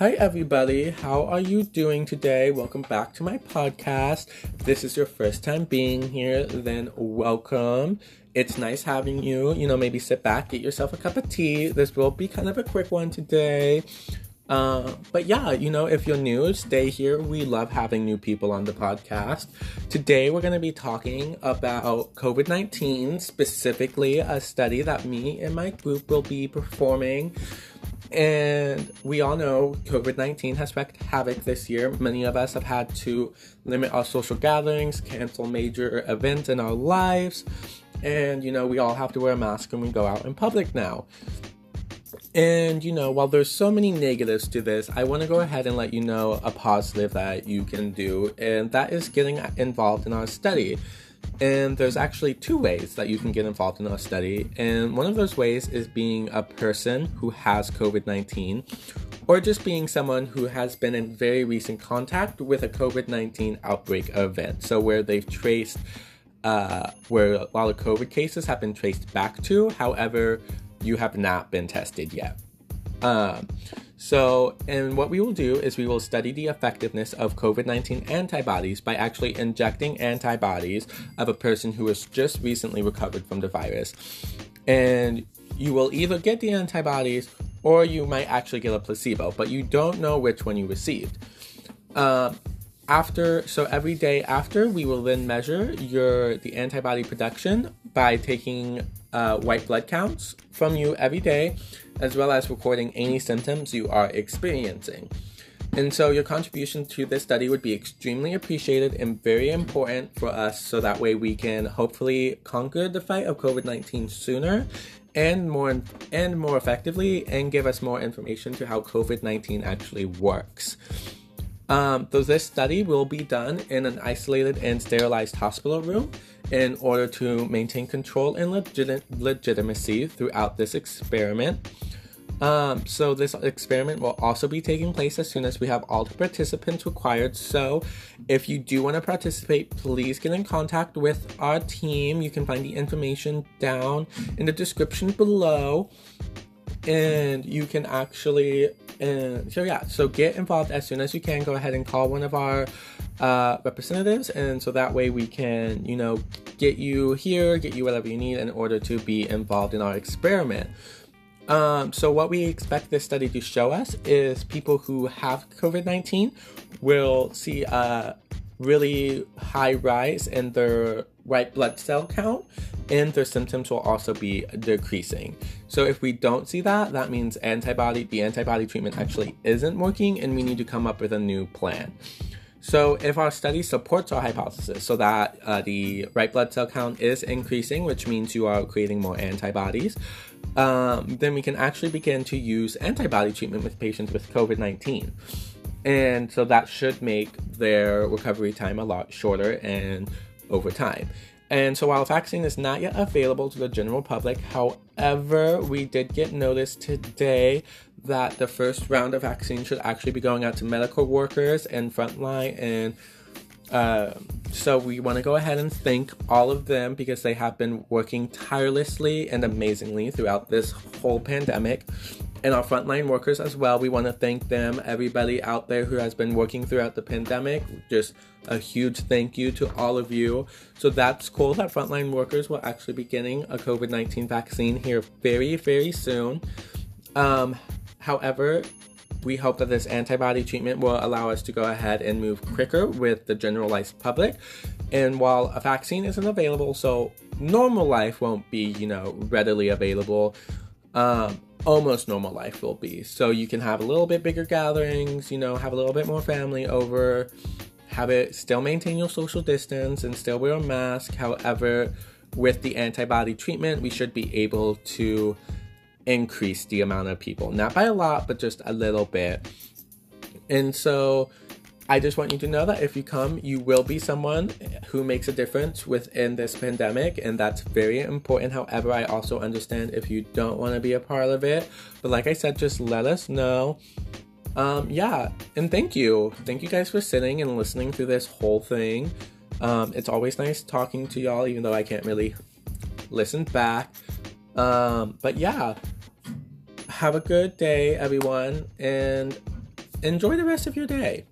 Hi, everybody. How are you doing today? Welcome back to my podcast. If this is your first time being here, then welcome. It's nice having you. You know, maybe sit back, get yourself a cup of tea. This will be kind of a quick one today. Uh, but yeah, you know, if you're new, stay here. We love having new people on the podcast. Today, we're going to be talking about COVID 19, specifically a study that me and my group will be performing. And we all know COVID 19 has wreaked havoc this year. Many of us have had to limit our social gatherings, cancel major events in our lives, and you know, we all have to wear a mask when we go out in public now. And you know, while there's so many negatives to this, I want to go ahead and let you know a positive that you can do, and that is getting involved in our study. And there's actually two ways that you can get involved in a study. And one of those ways is being a person who has COVID 19, or just being someone who has been in very recent contact with a COVID 19 outbreak event. So, where they've traced, uh, where a lot of COVID cases have been traced back to. However, you have not been tested yet. Um, so, and what we will do is we will study the effectiveness of COVID 19 antibodies by actually injecting antibodies of a person who has just recently recovered from the virus. And you will either get the antibodies or you might actually get a placebo, but you don't know which one you received. Um, after so every day after we will then measure your the antibody production by taking uh, white blood counts from you every day as well as recording any symptoms you are experiencing. And so your contribution to this study would be extremely appreciated and very important for us so that way we can hopefully conquer the fight of covid-19 sooner and more and more effectively and give us more information to how covid-19 actually works um, so this study will be done in an isolated and sterilized hospital room in order to maintain control and legit- legitimacy throughout this experiment. Um, so this experiment will also be taking place as soon as we have all the participants required. So if you do want to participate, please get in contact with our team. You can find the information down in the description below and you can actually and so yeah so get involved as soon as you can. Go ahead and call one of our uh, representatives. And so that way we can you know get you here get you whatever you need in order to be involved in our experiment. Um, so what we expect this study to show us is people who have covid-19 will see a really high rise in their white blood cell count and their symptoms will also be decreasing. So if we don't see that, that means antibody the antibody treatment actually isn't working and we need to come up with a new plan. So if our study supports our hypothesis so that uh, the white blood cell count is increasing, which means you are creating more antibodies, um, then we can actually begin to use antibody treatment with patients with COVID-19. And so that should make their recovery time a lot shorter and over time. And so while vaccine is not yet available to the general public, however, we did get notice today that the first round of vaccine should actually be going out to medical workers and frontline and uh, so we want to go ahead and thank all of them because they have been working tirelessly and amazingly throughout this whole pandemic and our frontline workers as well. We want to thank them, everybody out there who has been working throughout the pandemic. Just a huge thank you to all of you. So that's cool that frontline workers will actually be getting a COVID 19 vaccine here very, very soon. Um, however, we hope that this antibody treatment will allow us to go ahead and move quicker with the generalized public. And while a vaccine isn't available, so normal life won't be, you know, readily available. Um, almost normal life will be. So you can have a little bit bigger gatherings, you know, have a little bit more family over, have it still maintain your social distance and still wear a mask. However, with the antibody treatment, we should be able to increase the amount of people. Not by a lot, but just a little bit. And so I just want you to know that if you come, you will be someone who makes a difference within this pandemic, and that's very important. However, I also understand if you don't want to be a part of it. But like I said, just let us know. Um, yeah, and thank you. Thank you guys for sitting and listening through this whole thing. Um, it's always nice talking to y'all, even though I can't really listen back. Um, but yeah, have a good day, everyone, and enjoy the rest of your day.